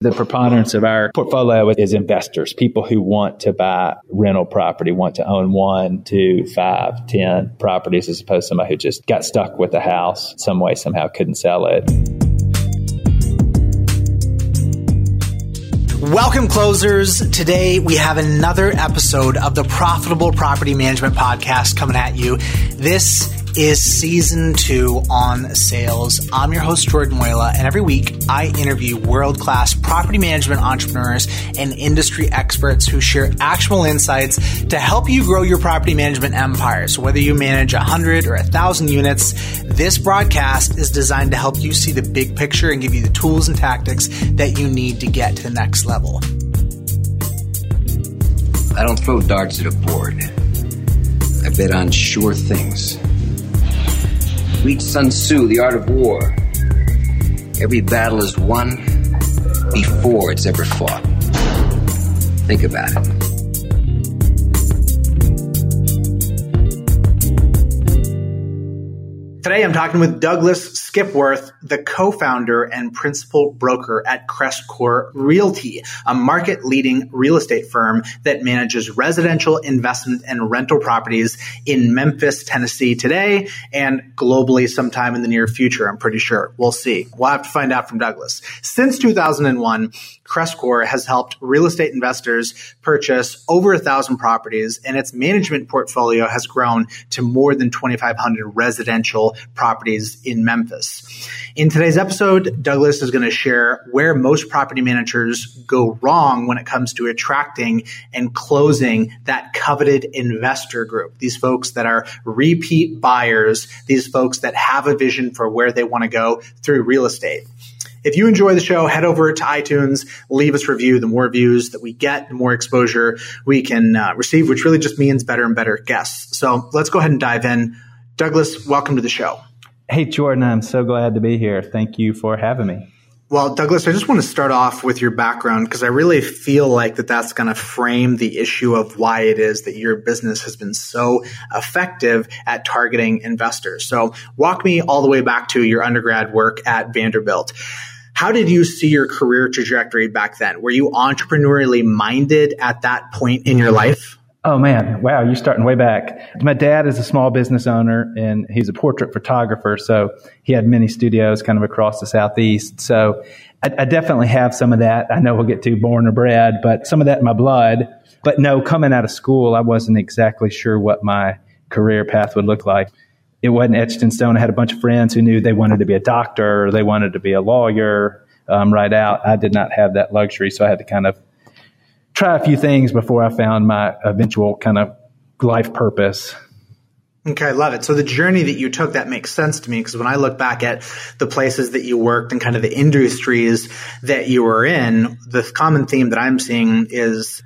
The preponderance of our portfolio is investors, people who want to buy rental property, want to own one, two, five, ten properties, as opposed to somebody who just got stuck with a house some way, somehow couldn't sell it. Welcome, closers. Today we have another episode of the Profitable Property Management Podcast coming at you. This is season two on sales. I'm your host, Jordan Muela, and every week I interview world class property management entrepreneurs and industry experts who share actual insights to help you grow your property management empire. So, whether you manage 100 or 1,000 units, this broadcast is designed to help you see the big picture and give you the tools and tactics that you need to get to the next level. I don't throw darts at a board. I bet on sure things. Read Sun Tzu, The Art of War. Every battle is won before it's ever fought. Think about it. Today I'm talking with Douglas Skipworth, the co-founder and principal broker at Crestcore Realty, a market leading real estate firm that manages residential investment and rental properties in Memphis, Tennessee today and globally sometime in the near future. I'm pretty sure. We'll see. We'll have to find out from Douglas. Since 2001, Crestcore has helped real estate investors purchase over a thousand properties and its management portfolio has grown to more than 2,500 residential properties in Memphis. In today's episode, Douglas is going to share where most property managers go wrong when it comes to attracting and closing that coveted investor group. These folks that are repeat buyers, these folks that have a vision for where they want to go through real estate. If you enjoy the show, head over to iTunes, leave us a review. The more views that we get, the more exposure we can uh, receive, which really just means better and better guests. So let's go ahead and dive in. Douglas, welcome to the show. Hey, Jordan, I'm so glad to be here. Thank you for having me. Well, Douglas, I just want to start off with your background because I really feel like that that's going to frame the issue of why it is that your business has been so effective at targeting investors. So walk me all the way back to your undergrad work at Vanderbilt. How did you see your career trajectory back then? Were you entrepreneurially minded at that point in your life? Oh man, wow, you're starting way back. My dad is a small business owner and he's a portrait photographer. So he had many studios kind of across the Southeast. So I, I definitely have some of that. I know we'll get to born or bred, but some of that in my blood. But no, coming out of school, I wasn't exactly sure what my career path would look like it wasn't etched in stone. I had a bunch of friends who knew they wanted to be a doctor or they wanted to be a lawyer um, right out. I did not have that luxury, so I had to kind of try a few things before I found my eventual kind of life purpose. Okay, I love it. So the journey that you took that makes sense to me because when I look back at the places that you worked and kind of the industries that you were in, the common theme that I'm seeing is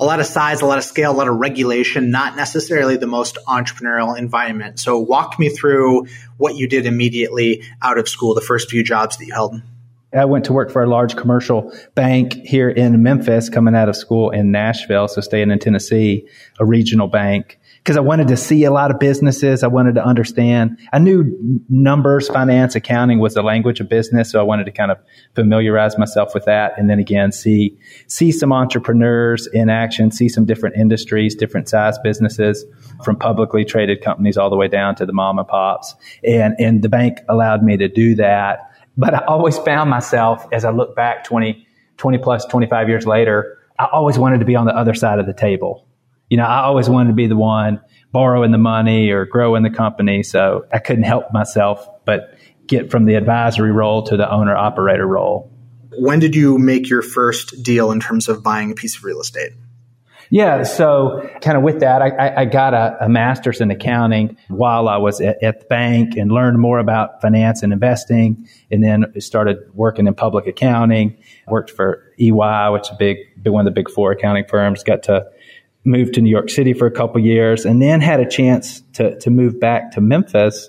a lot of size, a lot of scale, a lot of regulation, not necessarily the most entrepreneurial environment. So walk me through what you did immediately out of school, the first few jobs that you held. I went to work for a large commercial bank here in Memphis coming out of school in Nashville. So staying in Tennessee, a regional bank because I wanted to see a lot of businesses. I wanted to understand. I knew numbers, finance, accounting was the language of business, so I wanted to kind of familiarize myself with that, and then again see see some entrepreneurs in action, see some different industries, different size businesses, from publicly traded companies all the way down to the mom and pops, and and the bank allowed me to do that. But I always found myself as I look back 20, 20 plus, 25 years later, I always wanted to be on the other side of the table you know, I always wanted to be the one borrowing the money or growing the company. So I couldn't help myself but get from the advisory role to the owner operator role. When did you make your first deal in terms of buying a piece of real estate? Yeah, so kind of with that, I, I got a, a, master's in accounting while I was at, at, the bank and learned more about finance and investing, and then started working in public accounting. Worked for EY, which is a big, one of the big four accounting firms. Got to move to New York City for a couple years, and then had a chance to to move back to Memphis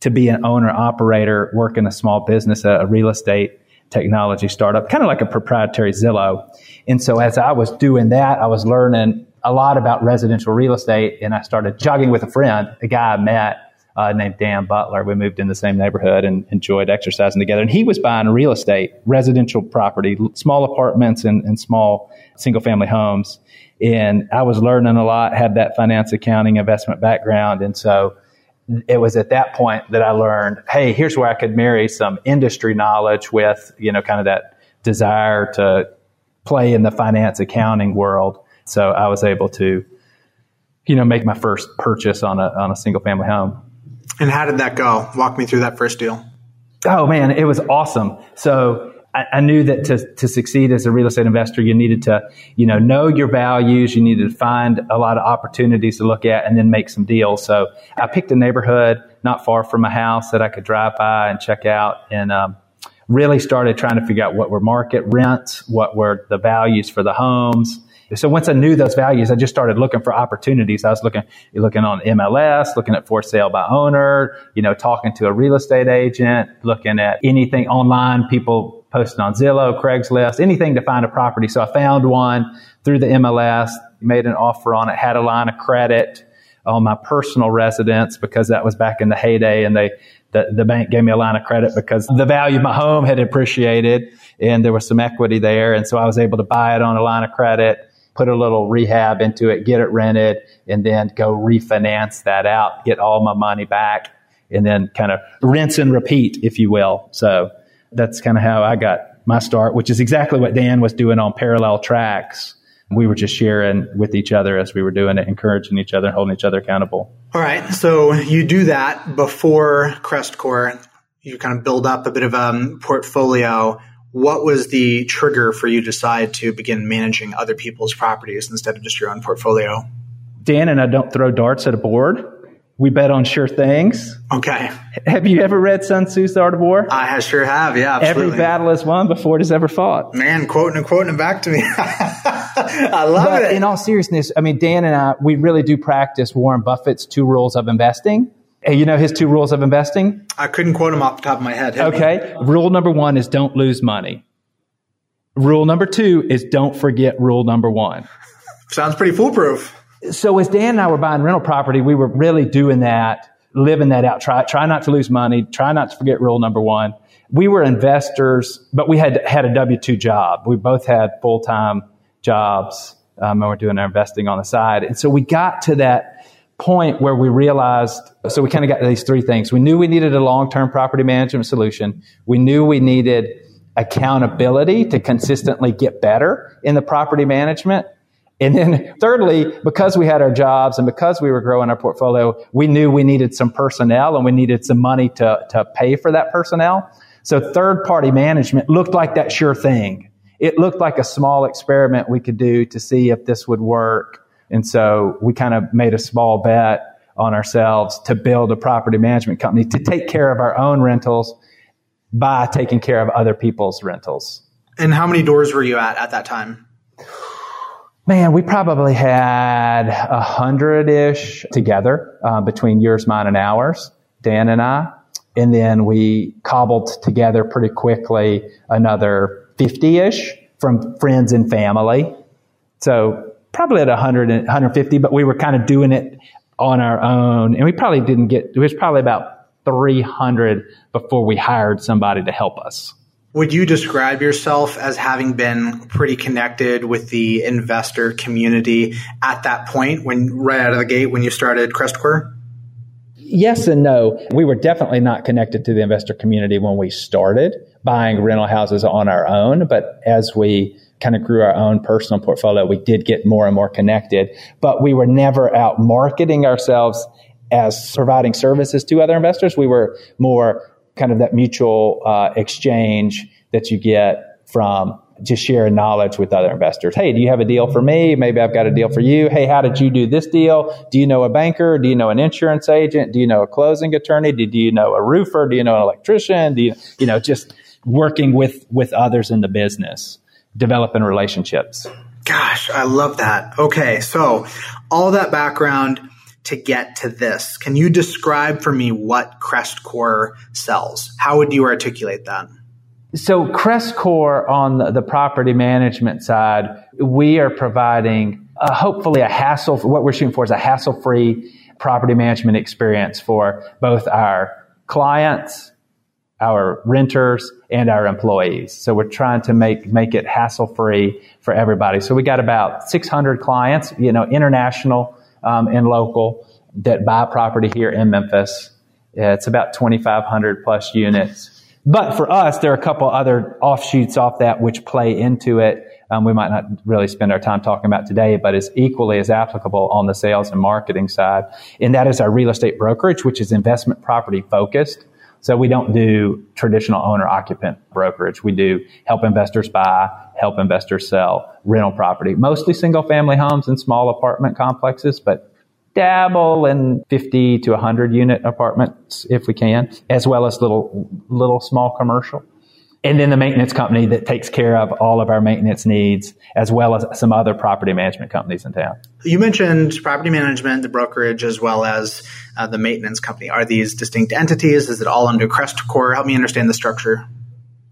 to be an owner operator, work in a small business, a, a real estate technology startup, kind of like a proprietary Zillow. And so as I was doing that, I was learning a lot about residential real estate, and I started jogging with a friend, a guy I met uh, named Dan Butler. We moved in the same neighborhood and enjoyed exercising together. And he was buying real estate, residential property, small apartments and, and small single family homes. And I was learning a lot, had that finance, accounting, investment background. And so it was at that point that I learned, hey, here's where I could marry some industry knowledge with, you know, kind of that desire to play in the finance accounting world. So I was able to, you know, make my first purchase on a on a single family home. And how did that go? Walk me through that first deal. Oh man, it was awesome. So I, I, knew that to, to succeed as a real estate investor, you needed to, you know, know your values. You needed to find a lot of opportunities to look at and then make some deals. So I picked a neighborhood not far from my house that I could drive by and check out and, um, really started trying to figure out what were market rents, what were the values for the homes, so once I knew those values, I just started looking for opportunities. I was looking, looking on MLS, looking at for sale by owner, you know, talking to a real estate agent, looking at anything online, people posting on Zillow, Craigslist, anything to find a property. So I found one through the MLS, made an offer on it, had a line of credit on my personal residence because that was back in the heyday and they, the, the bank gave me a line of credit because the value of my home had appreciated and there was some equity there. And so I was able to buy it on a line of credit put a little rehab into it, get it rented, and then go refinance that out, get all my money back, and then kind of rinse and repeat, if you will. So that's kind of how I got my start, which is exactly what Dan was doing on parallel tracks. We were just sharing with each other as we were doing it, encouraging each other, and holding each other accountable. All right. So you do that before CrestCore. You kind of build up a bit of a um, portfolio what was the trigger for you to decide to begin managing other people's properties instead of just your own portfolio? Dan and I don't throw darts at a board. We bet on sure things. Okay. Have you ever read Sun Tzu's The Art of War? I sure have, yeah, absolutely. Every battle is won before it is ever fought. Man, quoting and quoting it back to me. I love but it. In all seriousness, I mean, Dan and I, we really do practice Warren Buffett's two rules of investing Hey, you know his two rules of investing? I couldn't quote them off the top of my head. Hit okay. Me. Rule number one is don't lose money. Rule number two is don't forget rule number one. Sounds pretty foolproof. So as Dan and I were buying rental property, we were really doing that, living that out. Try, try not to lose money. Try not to forget rule number one. We were investors, but we had had a W two job. We both had full time jobs, um, and we're doing our investing on the side. And so we got to that point where we realized so we kind of got these three things. We knew we needed a long term property management solution. We knew we needed accountability to consistently get better in the property management. And then thirdly, because we had our jobs and because we were growing our portfolio, we knew we needed some personnel and we needed some money to, to pay for that personnel. So third party management looked like that sure thing. It looked like a small experiment we could do to see if this would work. And so we kind of made a small bet on ourselves to build a property management company to take care of our own rentals by taking care of other people's rentals. And how many doors were you at at that time? Man, we probably had a hundred ish together uh, between yours, mine, and ours, Dan and I. And then we cobbled together pretty quickly another 50 ish from friends and family. So probably at 100 150, but we were kind of doing it on our own. And we probably didn't get, it was probably about 300 before we hired somebody to help us. Would you describe yourself as having been pretty connected with the investor community at that point when right out of the gate when you started CrestCore? Yes and no. We were definitely not connected to the investor community when we started buying rental houses on our own, but as we kind of grew our own personal portfolio, we did get more and more connected, but we were never out marketing ourselves as providing services to other investors. We were more kind of that mutual uh, exchange that you get from just sharing knowledge with other investors. Hey, do you have a deal for me? Maybe I've got a deal for you. Hey, how did you do this deal? Do you know a banker? Do you know an insurance agent? Do you know a closing attorney? Do, do you know a roofer? Do you know an electrician? Do you, you know, just working with, with others in the business developing relationships. Gosh, I love that. Okay, so all that background to get to this. Can you describe for me what CrestCore sells? How would you articulate that? So CrestCore on the, property management side, we are providing uh, hopefully a hassle. What we're shooting for is a hassle-free property management experience for both our clients, our renters, and our employees. So we're trying to make make it hassle free for everybody. So we got about 600 clients, you know, international um, and local that buy property here in Memphis. Yeah, it's about 2,500 plus units. But for us, there are a couple other offshoots off that which play into it. Um, we might not really spend our time talking about today, but is equally as applicable on the sales and marketing side. And that is our real estate brokerage, which is investment property focused. So we don't do traditional owner occupant brokerage. We do help investors buy, help investors sell rental property, mostly single family homes and small apartment complexes, but dabble in 50 to 100 unit apartments if we can, as well as little, little small commercial. And then the maintenance company that takes care of all of our maintenance needs, as well as some other property management companies in town. You mentioned property management, the brokerage, as well as uh, the maintenance company. Are these distinct entities? Is it all under CrestCore? Help me understand the structure.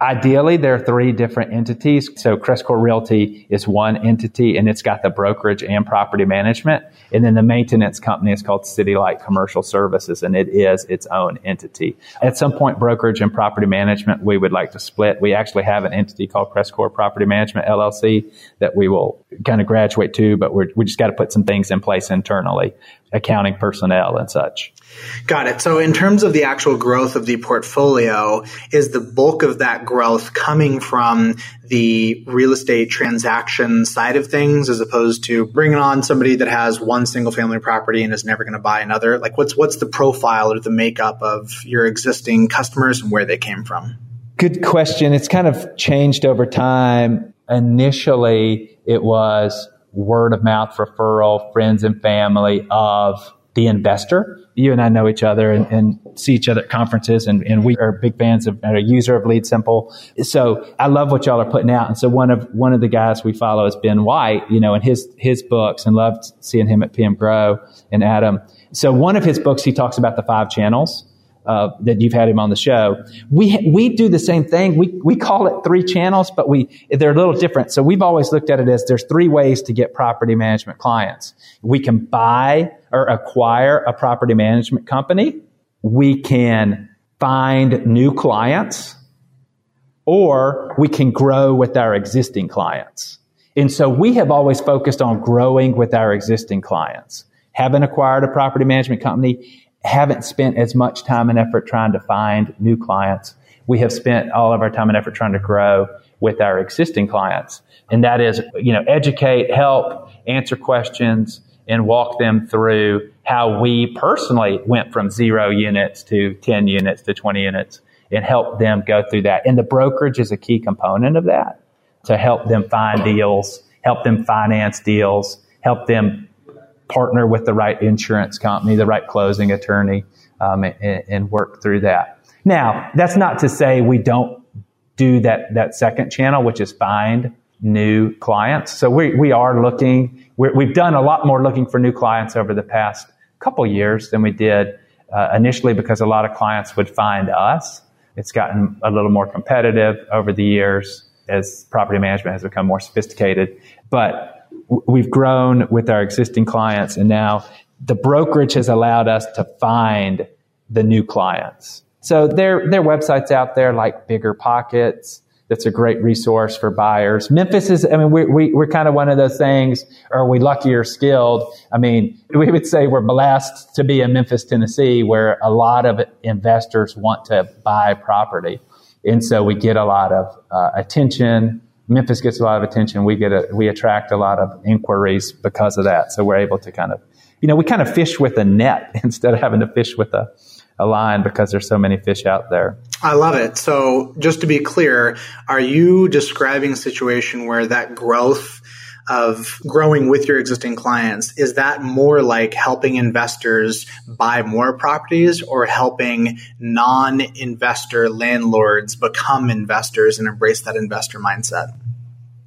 Ideally, there are three different entities. So Crestcore Realty is one entity and it's got the brokerage and property management. And then the maintenance company is called City Light Commercial Services and it is its own entity. At some point, brokerage and property management, we would like to split. We actually have an entity called Crestcore Property Management LLC that we will kind of graduate to, but we we just got to put some things in place internally accounting personnel and such. Got it. So in terms of the actual growth of the portfolio, is the bulk of that growth coming from the real estate transaction side of things as opposed to bringing on somebody that has one single family property and is never going to buy another? Like what's what's the profile or the makeup of your existing customers and where they came from? Good question. It's kind of changed over time. Initially, it was word of mouth referral, friends and family of the investor. You and I know each other and, and see each other at conferences, and, and, we are big fans of and a user of Lead Simple. So I love what y'all are putting out. And so one of one of the guys we follow is Ben White, you know, and his his books, and loved seeing him at PM Grow and Adam. So one of his books, he talks about the five channels uh, that you've had him on the show. We we do the same thing. We we call it three channels, but we they're a little different. So we've always looked at it as there's three ways to get property management clients. We can buy or acquire a property management company. We can find new clients, or we can grow with our existing clients. And so we have always focused on growing with our existing clients. Haven't acquired a property management company haven't spent as much time and effort trying to find new clients. We have spent all of our time and effort trying to grow with our existing clients. And that is, you know, educate, help, answer questions, and walk them through how we personally went from zero units to 10 units to 20 units and help them go through that. And the brokerage is a key component of that to help them find deals, help them finance deals, help them partner with the right insurance company, the right closing attorney, um, and, and, work through that. Now, that's not to say we don't do that, that second channel, which is find new clients. So we, we are looking, we have done a lot more looking for new clients over the past couple years than we did uh, initially because a lot of clients would find us. It's gotten a little more competitive over the years as property management has become more sophisticated. But we've grown with our existing clients and now the brokerage has allowed us to find the new clients. So there, there are websites out there like Bigger Pockets. That's a great resource for buyers. Memphis is, I mean, we, we, we're kind of one of those things. Are we lucky or skilled? I mean, we would say we're blessed to be in Memphis, Tennessee, where a lot of investors want to buy property. And so we get a lot of uh, attention Memphis gets a lot of attention. We get a, we attract a lot of inquiries because of that. So we're able to kind of, you know, we kind of fish with a net instead of having to fish with a, a line because there's so many fish out there. I love it. So just to be clear, are you describing a situation where that growth of growing with your existing clients, is that more like helping investors buy more properties or helping non investor landlords become investors and embrace that investor mindset?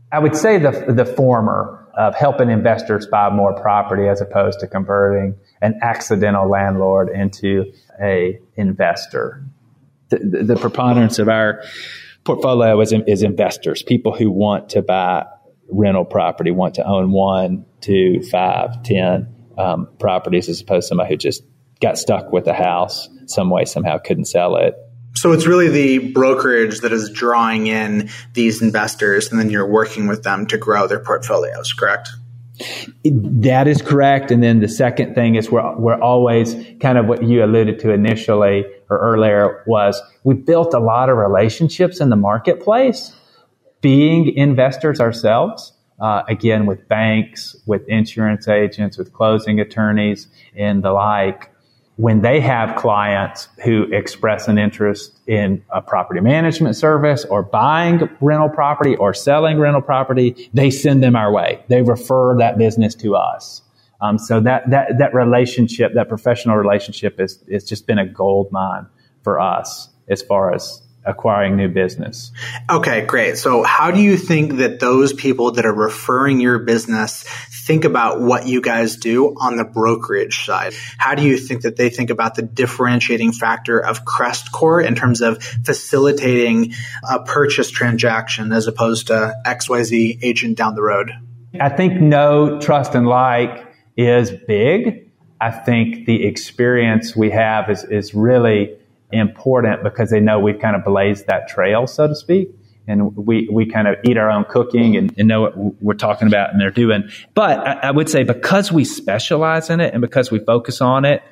I would say the, the former of helping investors buy more property as opposed to converting an accidental landlord into a investor. The, the, the preponderance of our portfolio is, is investors, people who want to buy rental property, want to own one, two, five, ten, um, properties as opposed to somebody who just got stuck with a house some way, somehow couldn't sell it. So it's really the brokerage that is drawing in these investors, and then you're working with them to grow their portfolios, correct? That is correct. And then the second thing is we're, we're always kind of what you alluded to initially or earlier was we built a lot of relationships in the marketplace being investors ourselves. Uh, again, with banks, with insurance agents, with closing attorneys and the like when they have clients who express an interest in a property management service or buying rental property or selling rental property, they send them our way. They refer that business to us. Um, so that, that, that relationship, that professional relationship is, it's just been a gold mine for us as far as acquiring new business. Okay, great. So how do you think that those people that are referring your business think about what you guys do on the brokerage side? How do you think that they think about the differentiating factor of CrestCore in terms of facilitating a purchase transaction as opposed to XYZ agent down the road? I think know, trust, and like is big. I think the experience we have is, is really important because they know we've kind of blazed that trail, so to speak. And we, we kind of eat our own cooking and, and know what we're talking about and they're doing. But I, I would say because we specialize in it and because we focus on it,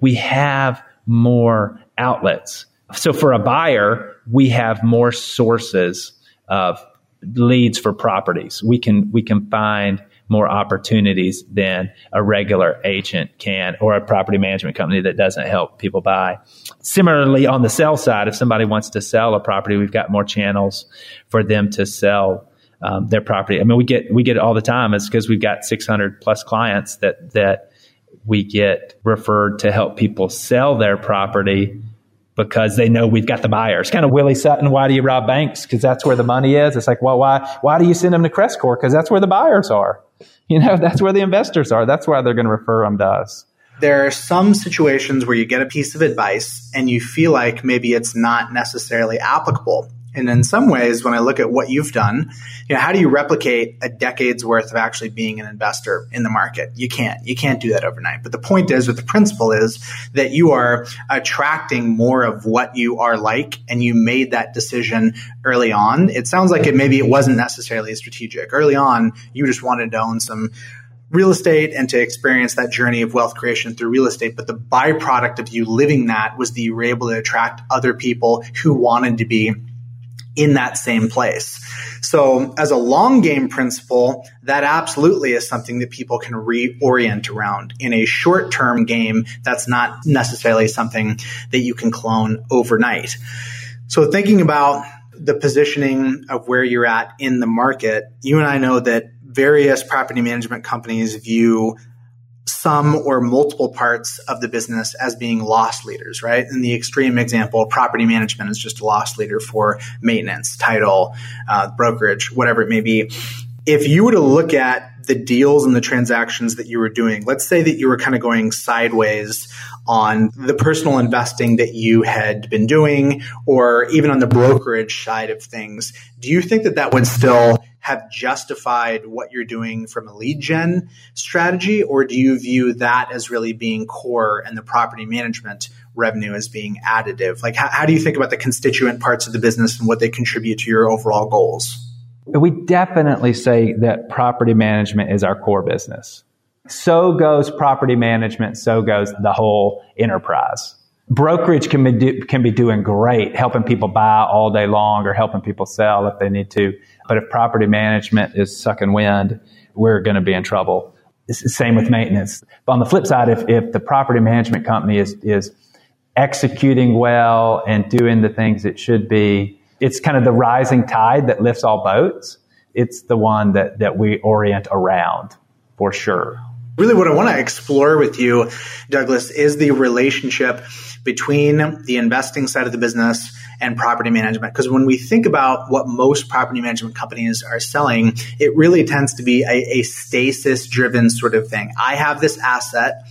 we have more outlets. So for a buyer, we have more sources of leads for properties. We can, we can find more opportunities than a regular agent can or a property management company that doesn't help people buy. Similarly, on the sell side, if somebody wants to sell a property, we've got more channels for them to sell um, their property. I mean, we get we get it all the time. It's because we've got 600 plus clients that that we get referred to help people sell their property because they know we've got the buyers. Kind of Willie Sutton, why do you rob banks? Because that's where the money is. It's like, well, why why do you send them to CrestCore? Because that's where the buyers are. You know, that's where the investors are. That's why they're going to refer them to us. There are some situations where you get a piece of advice and you feel like maybe it's not necessarily applicable. And in some ways, when I look at what you've done, you know, how do you replicate a decade's worth of actually being an investor in the market? You can't. You can't do that overnight. But the point is, with the principle is that you are attracting more of what you are like, and you made that decision early on. It sounds like it maybe it wasn't necessarily strategic. Early on, you just wanted to own some real estate and to experience that journey of wealth creation through real estate. But the byproduct of you living that was that you were able to attract other people who wanted to be in that same place. So as a long game principle, that absolutely is something that people can reorient around. In a short term game, that's not necessarily something that you can clone overnight. So thinking about the positioning of where you're at in the market, you and I know that various property management companies view some or multiple parts of the business as being loss leaders, right? In the extreme example, property management is just a loss leader for maintenance, title, uh, brokerage, whatever it may be. If you were to look at the deals and the transactions that you were doing, let's say that you were kind of going sideways on the personal investing that you had been doing, or even on the brokerage side of things, do you think that that would still have justified what you're doing from a lead gen strategy, or do you view that as really being core and the property management revenue as being additive? Like, how, how do you think about the constituent parts of the business and what they contribute to your overall goals? We definitely say that property management is our core business. So goes property management, so goes the whole enterprise brokerage can be do, can be doing great, helping people buy all day long or helping people sell if they need to. But if property management is sucking wind, we're going to be in trouble. It's the same with maintenance. But on the flip side, if, if the property management company is is executing well and doing the things it should be, it's kind of the rising tide that lifts all boats. It's the one that, that we orient around for sure. Really, what I want to explore with you, Douglas, is the relationship between the investing side of the business and property management. Because when we think about what most property management companies are selling, it really tends to be a, a stasis driven sort of thing. I have this asset.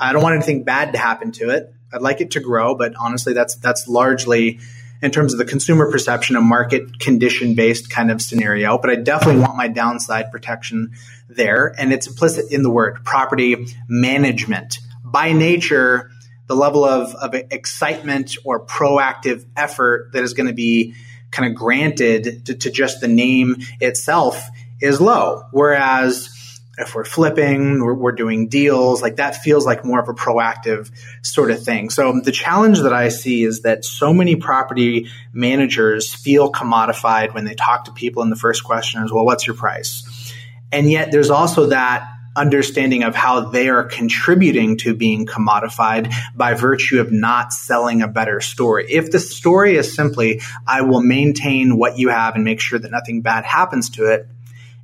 I don't want anything bad to happen to it. I'd like it to grow, but honestly, that's that's largely in terms of the consumer perception, a market condition based kind of scenario, but I definitely want my downside protection there. And it's implicit in the word property management. By nature, the level of, of excitement or proactive effort that is going to be kind of granted to, to just the name itself is low. Whereas if we're flipping, we're, we're, doing deals, like that feels like more of a proactive sort of thing. So the challenge that I see is that so many property managers feel commodified when they talk to people and the first question is, well, what's your price? And yet there's also that understanding of how they are contributing to being commodified by virtue of not selling a better story. If the story is simply, I will maintain what you have and make sure that nothing bad happens to it,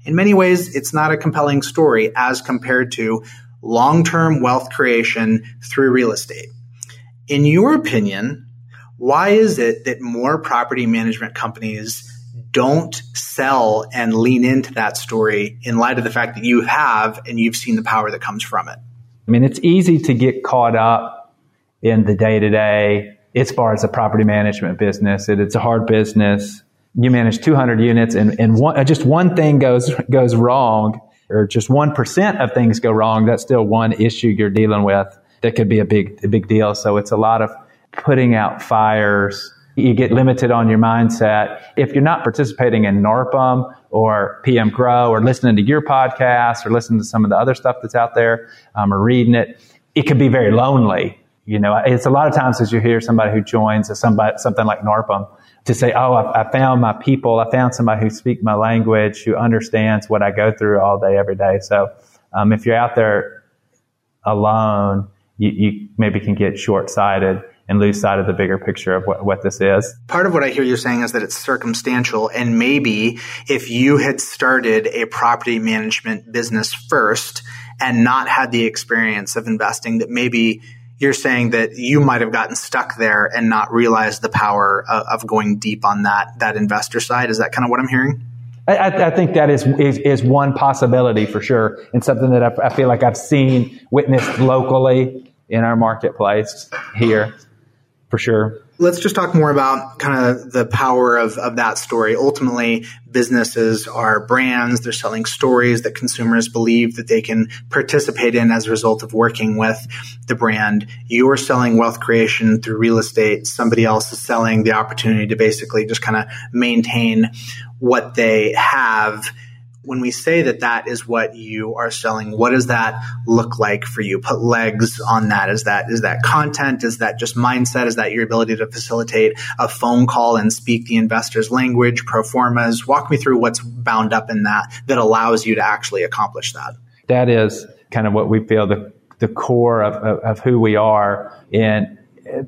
in many ways, it's not a compelling story as compared to long term wealth creation through real estate. In your opinion, why is it that more property management companies don't sell and lean into that story in light of the fact that you have and you've seen the power that comes from it? I mean, it's easy to get caught up in the day to day as far as a property management business. It, it's a hard business you manage 200 units and, and one, just one thing goes, goes wrong or just 1% of things go wrong, that's still one issue you're dealing with that could be a big, a big deal. So it's a lot of putting out fires. You get limited on your mindset. If you're not participating in NARPM or PM Grow or listening to your podcast or listening to some of the other stuff that's out there um, or reading it, it could be very lonely. You know, it's a lot of times as you hear somebody who joins somebody, something like NARPM, to say, oh, I, I, found my people. I found somebody who speaks my language, who understands what I go through all day, every day. So um, if you're out there alone, you, you maybe can get short sighted and lose sight of the bigger picture of what, what this is. Part of what I hear you saying is that it's circumstantial. And maybe if you had started a property management business first and not had the experience of investing, that maybe you're saying that you might have gotten stuck there and not realized the power of, of going deep on that that investor side. Is that kind of what I'm hearing? I, I think that is, is, is one possibility for sure, and something that I, I feel like I've seen witnessed locally in our marketplace here, for sure let's just talk more about kind of the power of, of that story. Ultimately, businesses are brands. They're selling stories that consumers believe that they can participate in as a result of working with the brand. You're selling wealth creation through real estate. Somebody else is selling the opportunity to basically just kind of maintain what they have when we say that that is what you are selling, what does that look like for you? Put legs on that. Is that is that content? Is that just mindset? Is that your ability to facilitate a phone call and speak the investor's language, pro formas? Walk me through what's bound up in that that allows you to actually accomplish that. That is kind of what we feel the the core of, of, of who we are. And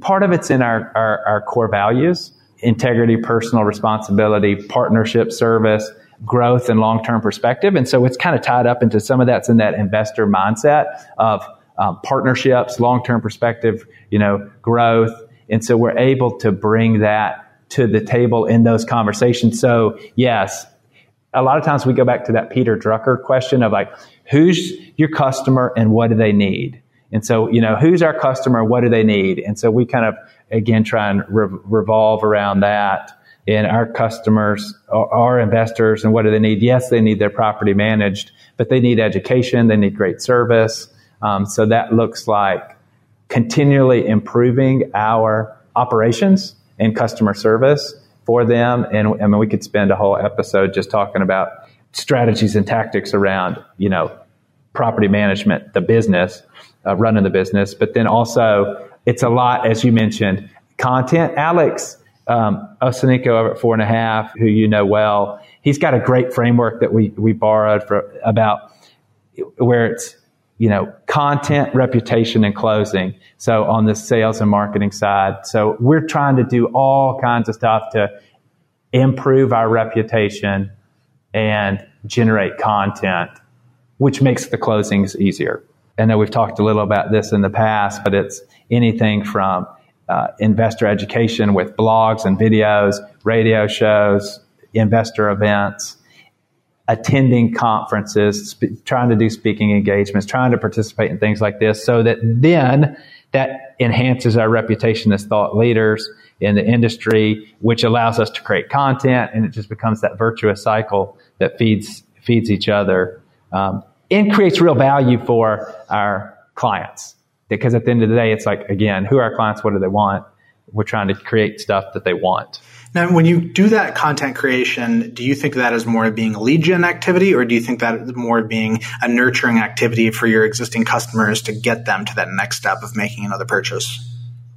part of it's in our, our, our core values integrity, personal responsibility, partnership, service growth and long term perspective. And so it's kind of tied up into some of that's in that investor mindset of um, partnerships, long term perspective, you know, growth. And so we're able to bring that to the table in those conversations. So yes, a lot of times we go back to that Peter Drucker question of like, who's your customer and what do they need? And so, you know, who's our customer? What do they need? And so we kind of, again, try and re- revolve around that and our customers our investors and what do they need? Yes, they need their property managed, but they need education, they need great service. Um, so that looks like continually improving our operations and customer service for them. And I mean, we could spend a whole episode just talking about strategies and tactics around, you know, property management, the business, uh, running the business, but then also it's a lot, as you mentioned, content. Alex um, over at four and a half, who you know well, he's got a great framework that we, we borrowed for about where it's, you know, content, reputation, and closing. So on the sales and marketing side. So we're trying to do all kinds of stuff to improve our reputation and generate content, which makes the closings easier. I know we've talked a little about this in the past, but it's anything from uh, investor education with blogs and videos, radio shows, investor events, attending conferences, sp- trying to do speaking engagements, trying to participate in things like this so that then that enhances our reputation as thought leaders, in the industry, which allows us to create content, and it just becomes that virtuous cycle that feeds feeds each other um, and creates real value for our clients. Because at the end of the day, it's like again, who are our clients? What do they want? We're trying to create stuff that they want. Now, when you do that content creation, do you think that is more of being a lead gen activity, or do you think that is more being a nurturing activity for your existing customers to get them to that next step of making another purchase?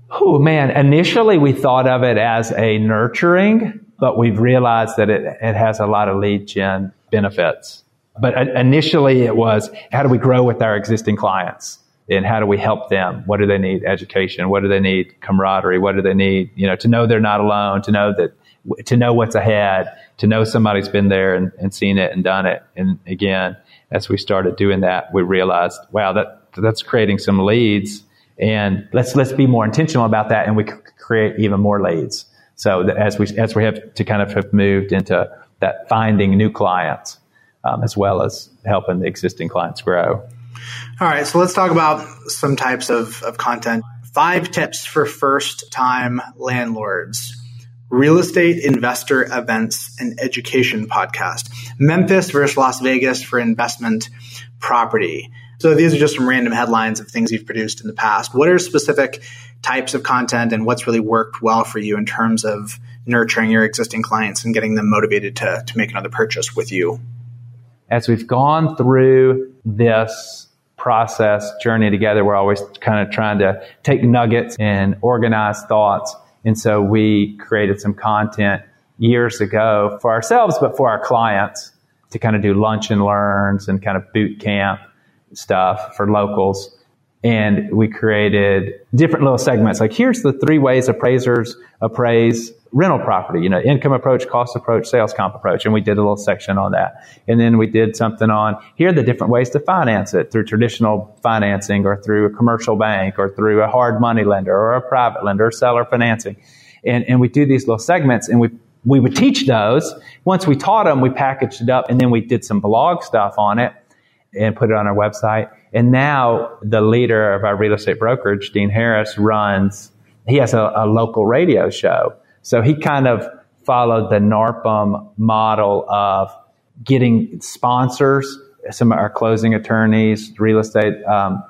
Oh man, initially we thought of it as a nurturing, but we've realized that it, it has a lot of lead gen benefits. But uh, initially it was how do we grow with our existing clients? And how do we help them? What do they need? Education. What do they need? Camaraderie. What do they need? You know, to know they're not alone, to know that, to know what's ahead, to know somebody's been there and, and seen it and done it. And again, as we started doing that, we realized, wow, that, that's creating some leads and let's let's be more intentional about that, and we create even more leads. So as we as we have to kind of have moved into that finding new clients, um, as well as helping the existing clients grow. All right, so let's talk about some types of, of content. Five tips for first time landlords. Real estate investor events and education podcast. Memphis versus Las Vegas for investment property. So these are just some random headlines of things you've produced in the past. What are specific types of content and what's really worked well for you in terms of nurturing your existing clients and getting them motivated to, to make another purchase with you? As we've gone through this process journey together, we're always kind of trying to take nuggets and organize thoughts. And so we created some content years ago for ourselves, but for our clients to kind of do lunch and learns and kind of boot camp stuff for locals. And we created different little segments. Like here's the three ways appraisers appraise rental property, you know, income approach, cost approach, sales comp approach. And we did a little section on that. And then we did something on here are the different ways to finance it through traditional financing or through a commercial bank or through a hard money lender or a private lender or seller financing. And, and we do these little segments and we, we would teach those. Once we taught them, we packaged it up and then we did some blog stuff on it and put it on our website. And now the leader of our real estate brokerage, Dean Harris, runs, he has a, a local radio show. So he kind of followed the NARPM model of getting sponsors, some of our closing attorneys, real estate um,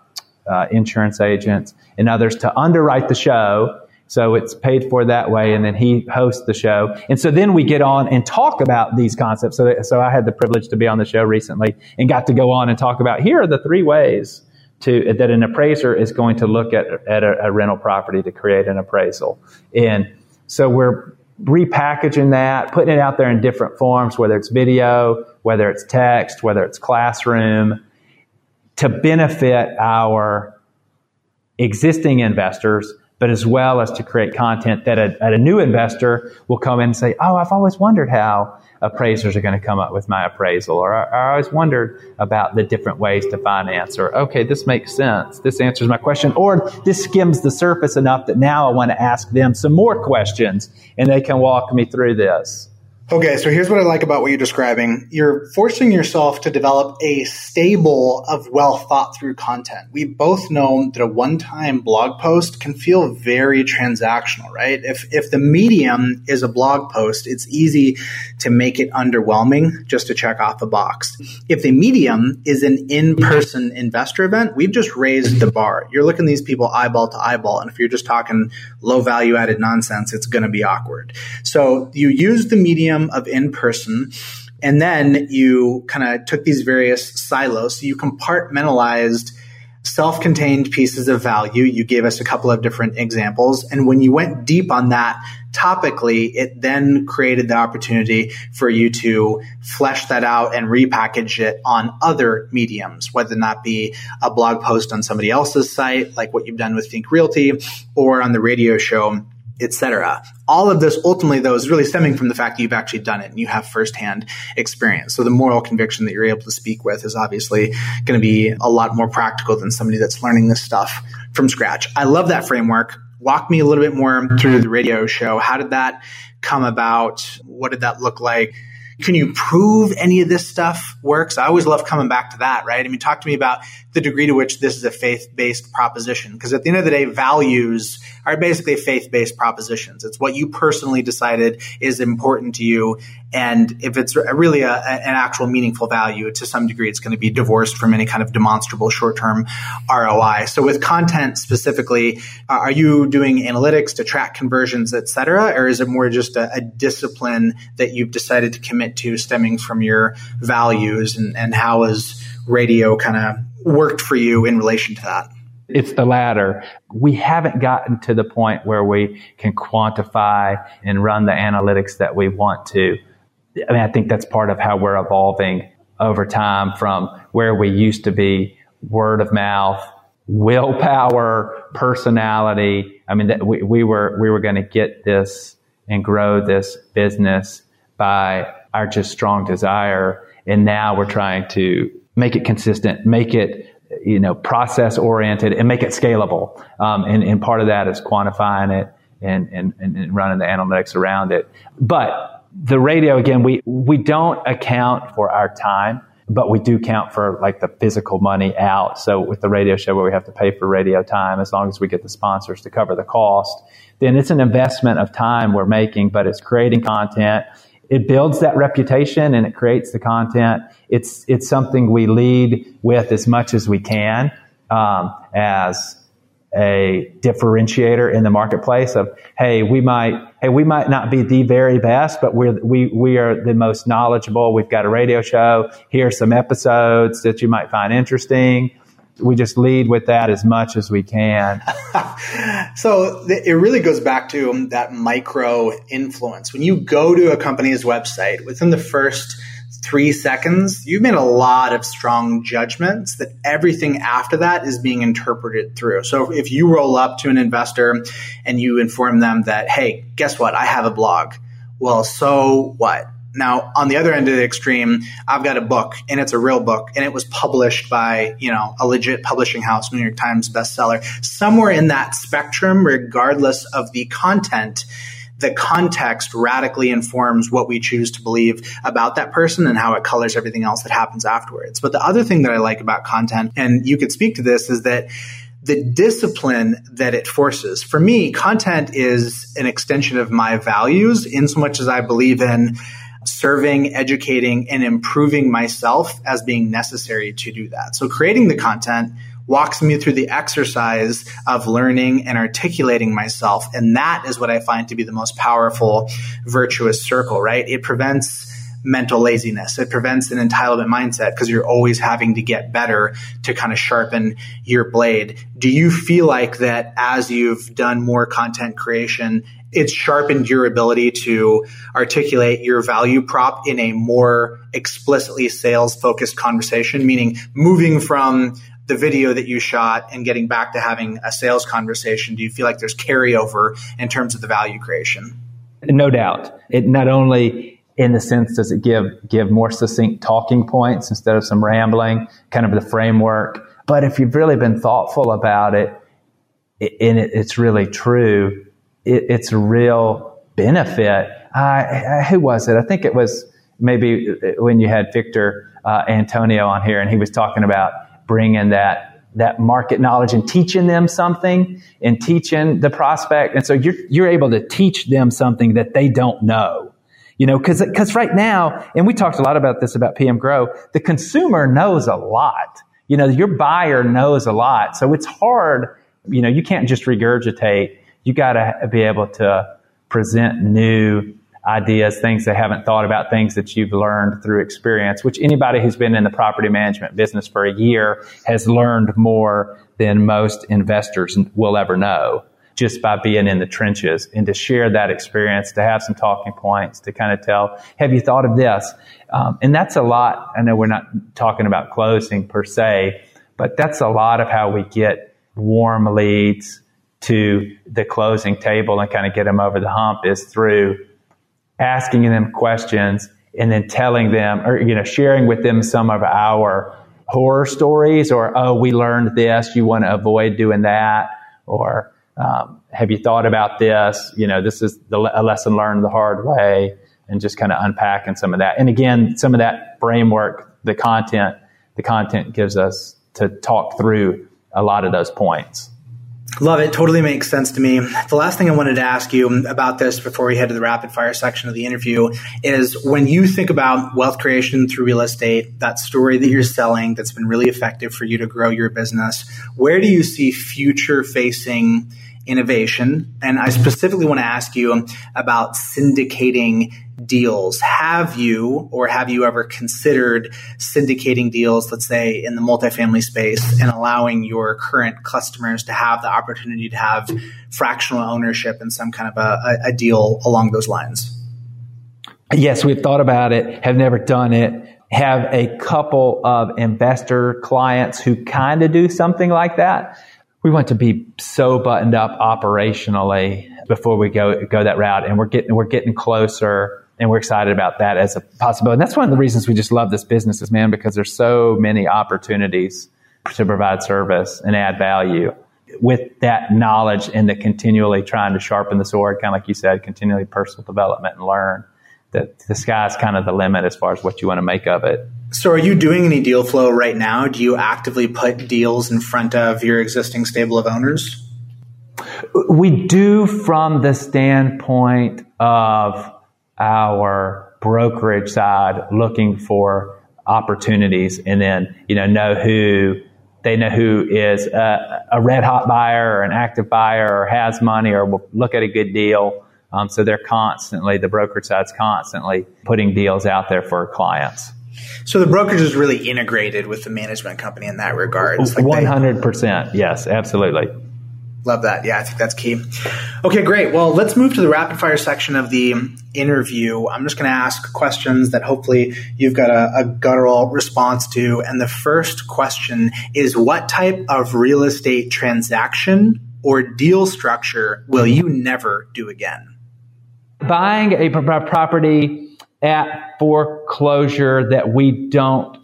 uh, insurance agents, and others to underwrite the show so it's paid for that way, and then he hosts the show. And so then we get on and talk about these concepts. So, so I had the privilege to be on the show recently and got to go on and talk about here are the three ways to that an appraiser is going to look at, at a, a rental property to create an appraisal. And so we're repackaging that, putting it out there in different forms, whether it's video, whether it's text, whether it's classroom, to benefit our existing investors but as well as to create content that a, a, new investor will come in and say, Oh, I've always wondered how appraisers are going to come up with my appraisal, or I, I always wondered about the different ways to finance, or okay, this makes sense. This answers my question, or this skims the surface enough that now I want to ask them some more questions and they can walk me through this. Okay, so here's what I like about what you're describing. You're forcing yourself to develop a stable of well thought through content. We both know that a one time blog post can feel very transactional, right? If, if the medium is a blog post, it's easy to make it underwhelming just to check off a box. If the medium is an in person investor event, we've just raised the bar. You're looking these people eyeball to eyeball. And if you're just talking low value added nonsense, it's going to be awkward. So you use the medium of in person. And then you kind of took these various silos. So you compartmentalized self contained pieces of value. You gave us a couple of different examples. And when you went deep on that topically, it then created the opportunity for you to flesh that out and repackage it on other mediums, whether that be a blog post on somebody else's site, like what you've done with Think Realty, or on the radio show etc. All of this ultimately, though, is really stemming from the fact that you've actually done it and you have firsthand experience. So the moral conviction that you're able to speak with is obviously going to be a lot more practical than somebody that's learning this stuff from scratch. I love that framework. Walk me a little bit more through the radio show. How did that come about? What did that look like? Can you prove any of this stuff works? I always love coming back to that, right? I mean, talk to me about the degree to which this is a faith-based proposition. Because at the end of the day, values are basically faith-based propositions. It's what you personally decided is important to you. And if it's really a, an actual meaningful value to some degree, it's going to be divorced from any kind of demonstrable short-term ROI. So with content specifically, uh, are you doing analytics to track conversions, et cetera? Or is it more just a, a discipline that you've decided to commit to stemming from your values and, and how has radio kind of worked for you in relation to that? It's the latter. We haven't gotten to the point where we can quantify and run the analytics that we want to. I mean, I think that's part of how we're evolving over time from where we used to be word of mouth, willpower, personality. I mean, we, we were, we were going to get this and grow this business by our just strong desire. And now we're trying to make it consistent, make it you know process oriented, and make it scalable. Um, and, and part of that is quantifying it and, and, and running the analytics around it. But the radio again, we we don't account for our time but we do count for like the physical money out. So with the radio show where we have to pay for radio time, as long as we get the sponsors to cover the cost, then it's an investment of time we're making, but it's creating content it builds that reputation and it creates the content. It's it's something we lead with as much as we can um, as a differentiator in the marketplace of hey we might hey we might not be the very best but we're we we are the most knowledgeable. We've got a radio show. Here's some episodes that you might find interesting we just lead with that as much as we can. so it really goes back to that micro influence. When you go to a company's website, within the first three seconds, you've made a lot of strong judgments that everything after that is being interpreted through. So if you roll up to an investor and you inform them that, hey, guess what? I have a blog. Well, so what? Now, on the other end of the extreme, I've got a book and it's a real book and it was published by, you know, a legit publishing house, New York Times bestseller. Somewhere in that spectrum, regardless of the content, the context radically informs what we choose to believe about that person and how it colors everything else that happens afterwards. But the other thing that I like about content, and you could speak to this, is that the discipline that it forces. For me, content is an extension of my values in so much as I believe in serving, educating, and improving myself as being necessary to do that. So creating the content walks me through the exercise of learning and articulating myself. And that is what I find to be the most powerful virtuous circle, right? It prevents mental laziness. It prevents an entitlement mindset because you're always having to get better to kind of sharpen your blade. Do you feel like that as you've done more content creation it's sharpened your ability to articulate your value prop in a more explicitly sales focused conversation, meaning moving from the video that you shot and getting back to having a sales conversation. Do you feel like there's carryover in terms of the value creation? No doubt. It not only in the sense does it give give more succinct talking points instead of some rambling, kind of the framework. But if you've really been thoughtful about it, and it's really true, it, it's a real benefit. Uh, who was it? I think it was maybe when you had Victor uh, Antonio on here, and he was talking about bringing that that market knowledge and teaching them something and teaching the prospect. And so you're you're able to teach them something that they don't know. You know, because because right now, and we talked a lot about this about PM Grow, the consumer knows a lot. You know, your buyer knows a lot, so it's hard. You know, you can't just regurgitate you got to be able to present new ideas, things they haven't thought about, things that you've learned through experience, which anybody who's been in the property management business for a year has learned more than most investors will ever know just by being in the trenches and to share that experience, to have some talking points, to kind of tell, have you thought of this? Um, and that's a lot. I know we're not talking about closing per se, but that's a lot of how we get warm leads, to the closing table and kind of get them over the hump is through asking them questions and then telling them or you know sharing with them some of our horror stories or oh we learned this you want to avoid doing that or um, have you thought about this you know this is the, a lesson learned the hard way and just kind of unpacking some of that. And again, some of that framework, the content, the content gives us to talk through a lot of those points. Love it. Totally makes sense to me. The last thing I wanted to ask you about this before we head to the rapid fire section of the interview is when you think about wealth creation through real estate, that story that you're selling that's been really effective for you to grow your business, where do you see future facing innovation? And I specifically want to ask you about syndicating deals. Have you or have you ever considered syndicating deals, let's say in the multifamily space, and allowing your current customers to have the opportunity to have fractional ownership in some kind of a, a deal along those lines? Yes, we've thought about it, have never done it. Have a couple of investor clients who kind of do something like that. We want to be so buttoned up operationally before we go go that route, and we're getting we're getting closer and we're excited about that as a possibility. And that's one of the reasons we just love this business is man, because there's so many opportunities to provide service and add value with that knowledge and the continually trying to sharpen the sword, kind of like you said, continually personal development and learn that the sky's kind of the limit as far as what you want to make of it. So, are you doing any deal flow right now? Do you actively put deals in front of your existing stable of owners? We do from the standpoint of our brokerage side looking for opportunities and then, you know, know who they know who is a, a red hot buyer or an active buyer or has money or will look at a good deal. Um, so they're constantly, the brokerage side's constantly putting deals out there for clients. So the brokerage is really integrated with the management company in that regard. One hundred percent, yes, absolutely. Love that. Yeah, I think that's key. Okay, great. Well, let's move to the rapid fire section of the interview. I'm just going to ask questions that hopefully you've got a, a guttural response to. And the first question is What type of real estate transaction or deal structure will you never do again? Buying a property at foreclosure that we don't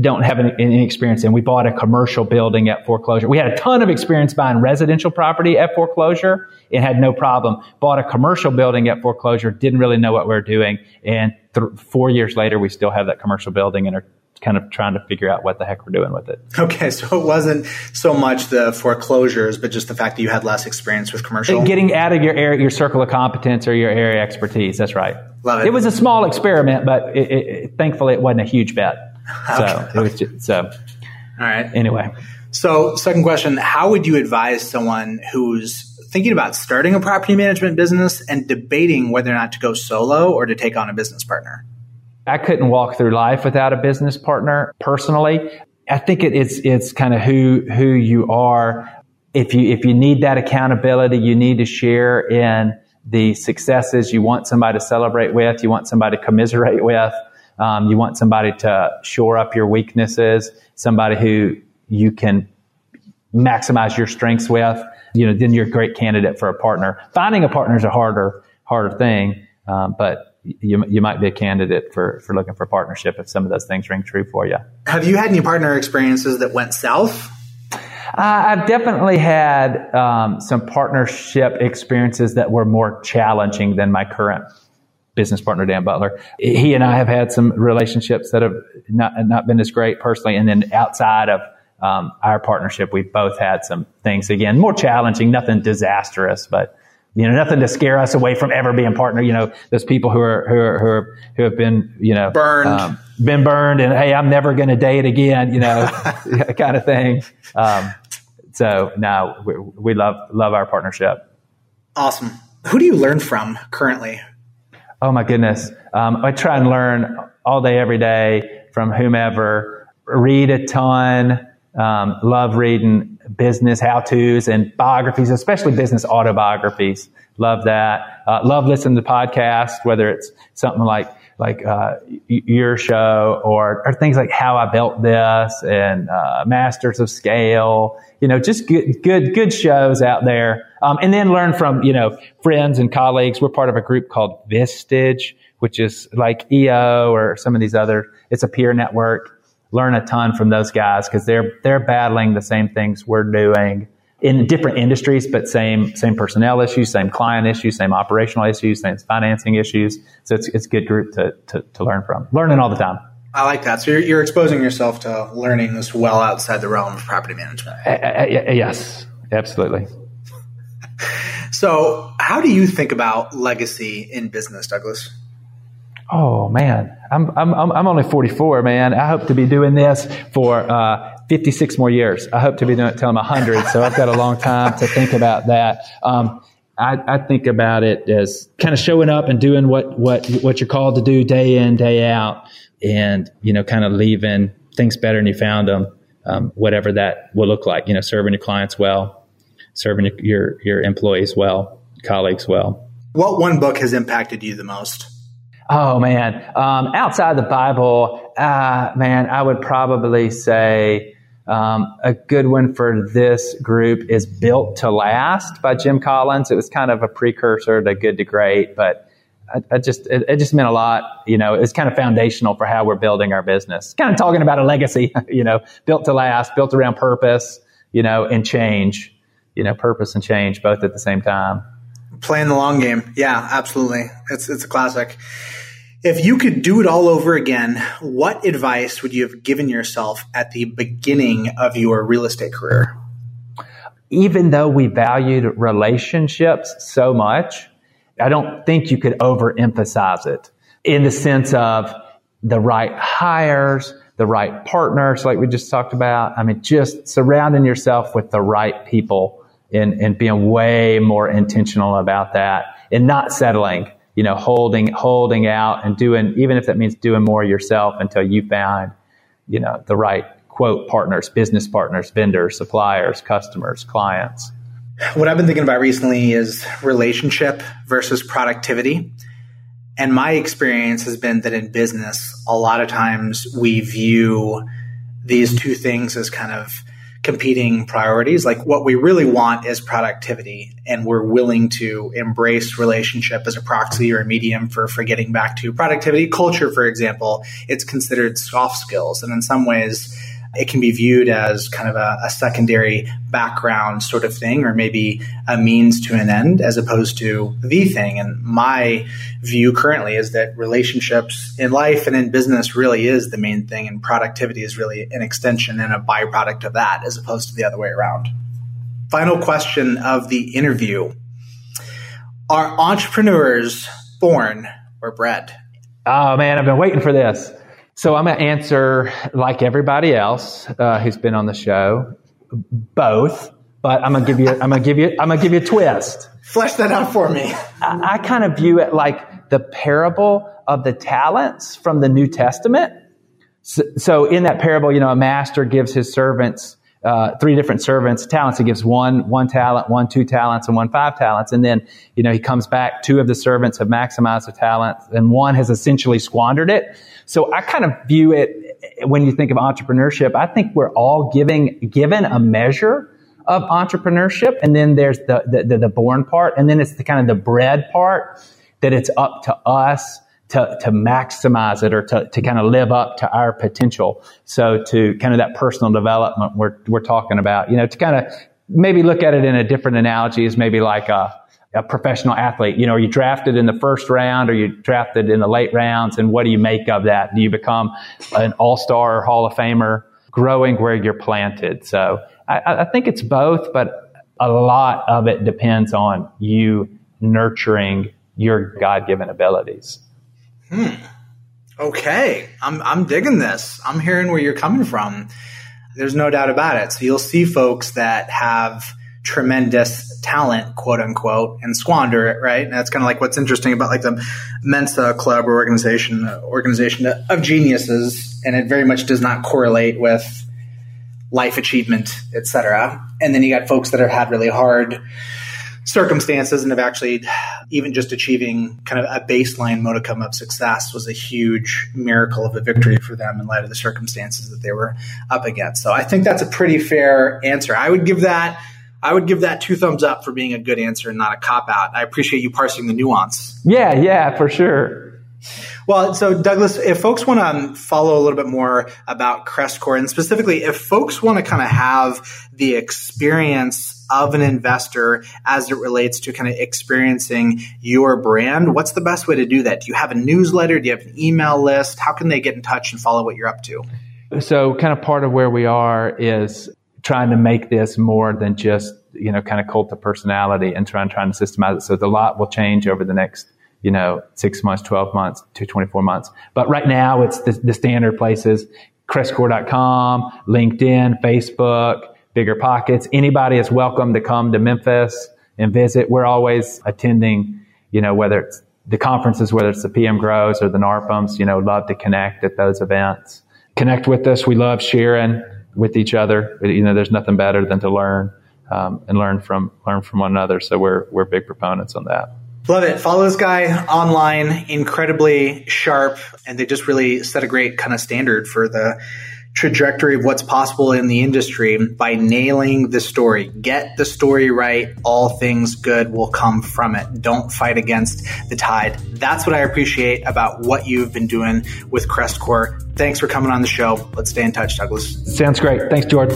don't have any, any, experience in. We bought a commercial building at foreclosure. We had a ton of experience buying residential property at foreclosure and had no problem. Bought a commercial building at foreclosure, didn't really know what we were doing. And th- four years later, we still have that commercial building and are kind of trying to figure out what the heck we're doing with it. Okay, so it wasn't so much the foreclosures, but just the fact that you had less experience with commercial. Getting out of your area, your circle of competence or your area expertise. That's right. Love it. It was a small experiment, but it, it, thankfully it wasn't a huge bet. So okay. it was just, so. All right. Anyway. So, second question: How would you advise someone who's thinking about starting a property management business and debating whether or not to go solo or to take on a business partner? I couldn't walk through life without a business partner personally. I think it, it's it's kind of who who you are. If you if you need that accountability, you need to share in the successes. You want somebody to celebrate with. You want somebody to commiserate with. Um, you want somebody to shore up your weaknesses, somebody who you can maximize your strengths with. You know, then you're a great candidate for a partner. Finding a partner is a harder, harder thing, um, but you, you might be a candidate for, for looking for partnership if some of those things ring true for you. Have you had any partner experiences that went south? I've definitely had um, some partnership experiences that were more challenging than my current business partner, Dan Butler. He and I have had some relationships that have not, not been as great personally. And then outside of um, our partnership, we've both had some things, again, more challenging, nothing disastrous, but you know, nothing to scare us away from ever being partner. You know, those people who are who are who, are, who have been you know burned, um, been burned, and hey, I'm never going to date again. You know, kind of thing. Um, so now we, we love love our partnership. Awesome. Who do you learn from currently? Oh my goodness. Um, I try and learn all day, every day from whomever. Read a ton. Um, love reading business how tos and biographies, especially business autobiographies. Love that. Uh, love listening to podcasts, whether it's something like like uh, your show or, or things like how I built this and uh, Masters of Scale. You know, just good good good shows out there um, and then learn from, you know, friends and colleagues. We're part of a group called Vistage, which is like EO or some of these other, it's a peer network. Learn a ton from those guys because they're, they're battling the same things we're doing. In different industries, but same same personnel issues, same client issues, same operational issues, same financing issues. So it's it's a good group to, to, to learn from. Learning all the time. I like that. So you're, you're exposing yourself to learning this well outside the realm of property management. Uh, uh, yes, absolutely. So, how do you think about legacy in business, Douglas? Oh man, I'm I'm I'm only 44, man. I hope to be doing this for uh, 56 more years. I hope to be doing it till I'm 100. So I've got a long time to think about that. Um, I, I, think about it as kind of showing up and doing what what what you're called to do day in day out, and you know, kind of leaving things better than you found them, um, whatever that will look like. You know, serving your clients well, serving your your employees well, colleagues well. What one book has impacted you the most? Oh man, um, outside the Bible, uh, man, I would probably say um, a good one for this group is "Built to Last" by Jim Collins. It was kind of a precursor to "Good to Great," but I, I just it, it, just meant a lot. You know, it's kind of foundational for how we're building our business. Kind of talking about a legacy. You know, built to last, built around purpose. You know, and change. You know, purpose and change both at the same time. Playing the long game, yeah, absolutely. It's it's a classic. If you could do it all over again, what advice would you have given yourself at the beginning of your real estate career? Even though we valued relationships so much, I don't think you could overemphasize it in the sense of the right hires, the right partners, like we just talked about. I mean, just surrounding yourself with the right people and, and being way more intentional about that and not settling you know, holding, holding out and doing, even if that means doing more yourself until you found, you know, the right quote partners, business partners, vendors, suppliers, customers, clients. What I've been thinking about recently is relationship versus productivity. And my experience has been that in business, a lot of times we view these two things as kind of competing priorities. Like what we really want is productivity, and we're willing to embrace relationship as a proxy or a medium for, for getting back to productivity. Culture, for example, it's considered soft skills. And in some ways, it can be viewed as kind of a, a, secondary background sort of thing, or maybe a means to an end as opposed to the thing. And my view currently is that relationships in life and in business really is the main thing, and productivity is really an extension and a byproduct of that as opposed to the other way around. Final question of the interview Are entrepreneurs born or bred? Oh man, I've been waiting for this. So I'm going to answer like everybody else uh, who's been on the show, both. But I'm gonna give you. I'm gonna give you. I'm gonna give you a twist. Flesh that out for me. I, I kind of view it like the parable of the talents from the New Testament. So, so in that parable, you know, a master gives his servants uh, three different servants talents. He gives one one talent, one two talents, and one five talents. And then, you know, he comes back. Two of the servants have maximized the talent, and one has essentially squandered it. So I kind of view it when you think of entrepreneurship. I think we're all giving given a measure of entrepreneurship, and then there's the the, the, the born part, and then it's the kind of the bred part that it's up to us to, to maximize it or to, to kind of live up to our potential. So to kind of that personal development we're, we're talking about, you know, to kind of maybe look at it in a different analogy is maybe like a, a professional athlete. You know, are you drafted in the first round or you drafted in the late rounds? And what do you make of that? Do you become an all-star or Hall of Famer growing where you're planted? So I, I think it's both, but a lot of it depends on you nurturing your God-given abilities. Hmm. Okay. I'm, I'm digging this. I'm hearing where you're coming from. There's no doubt about it. So you'll see folks that have tremendous talent, quote unquote, and squander it, right? And that's kind of like what's interesting about like the Mensa Club or organization, organization of geniuses, and it very much does not correlate with life achievement, etc. And then you got folks that have had really hard circumstances and of actually even just achieving kind of a baseline modicum of success was a huge miracle of a victory for them in light of the circumstances that they were up against. So I think that's a pretty fair answer. I would give that I would give that two thumbs up for being a good answer and not a cop out. I appreciate you parsing the nuance. Yeah, yeah, for sure. Well, so Douglas, if folks want to um, follow a little bit more about Crestcore, and specifically if folks want to kind of have the experience of an investor as it relates to kind of experiencing your brand, what's the best way to do that? Do you have a newsletter? Do you have an email list? How can they get in touch and follow what you're up to? So, kind of part of where we are is trying to make this more than just you know kind of cult of personality and trying trying to systemize it. So, the lot will change over the next you know, six months, 12 months to 24 months. But right now it's the, the standard places, crestcore.com, LinkedIn, Facebook, Bigger Pockets. Anybody is welcome to come to Memphis and visit. We're always attending, you know, whether it's the conferences, whether it's the PM Grows or the NARPMs, you know, love to connect at those events. Connect with us. We love sharing with each other. You know, there's nothing better than to learn um, and learn from learn from one another. So we're we're big proponents on that. Love it. Follow this guy online, incredibly sharp, and they just really set a great kind of standard for the trajectory of what's possible in the industry by nailing the story. Get the story right. All things good will come from it. Don't fight against the tide. That's what I appreciate about what you've been doing with Crestcore. Thanks for coming on the show. Let's stay in touch, Douglas. Sounds great. Thanks, George.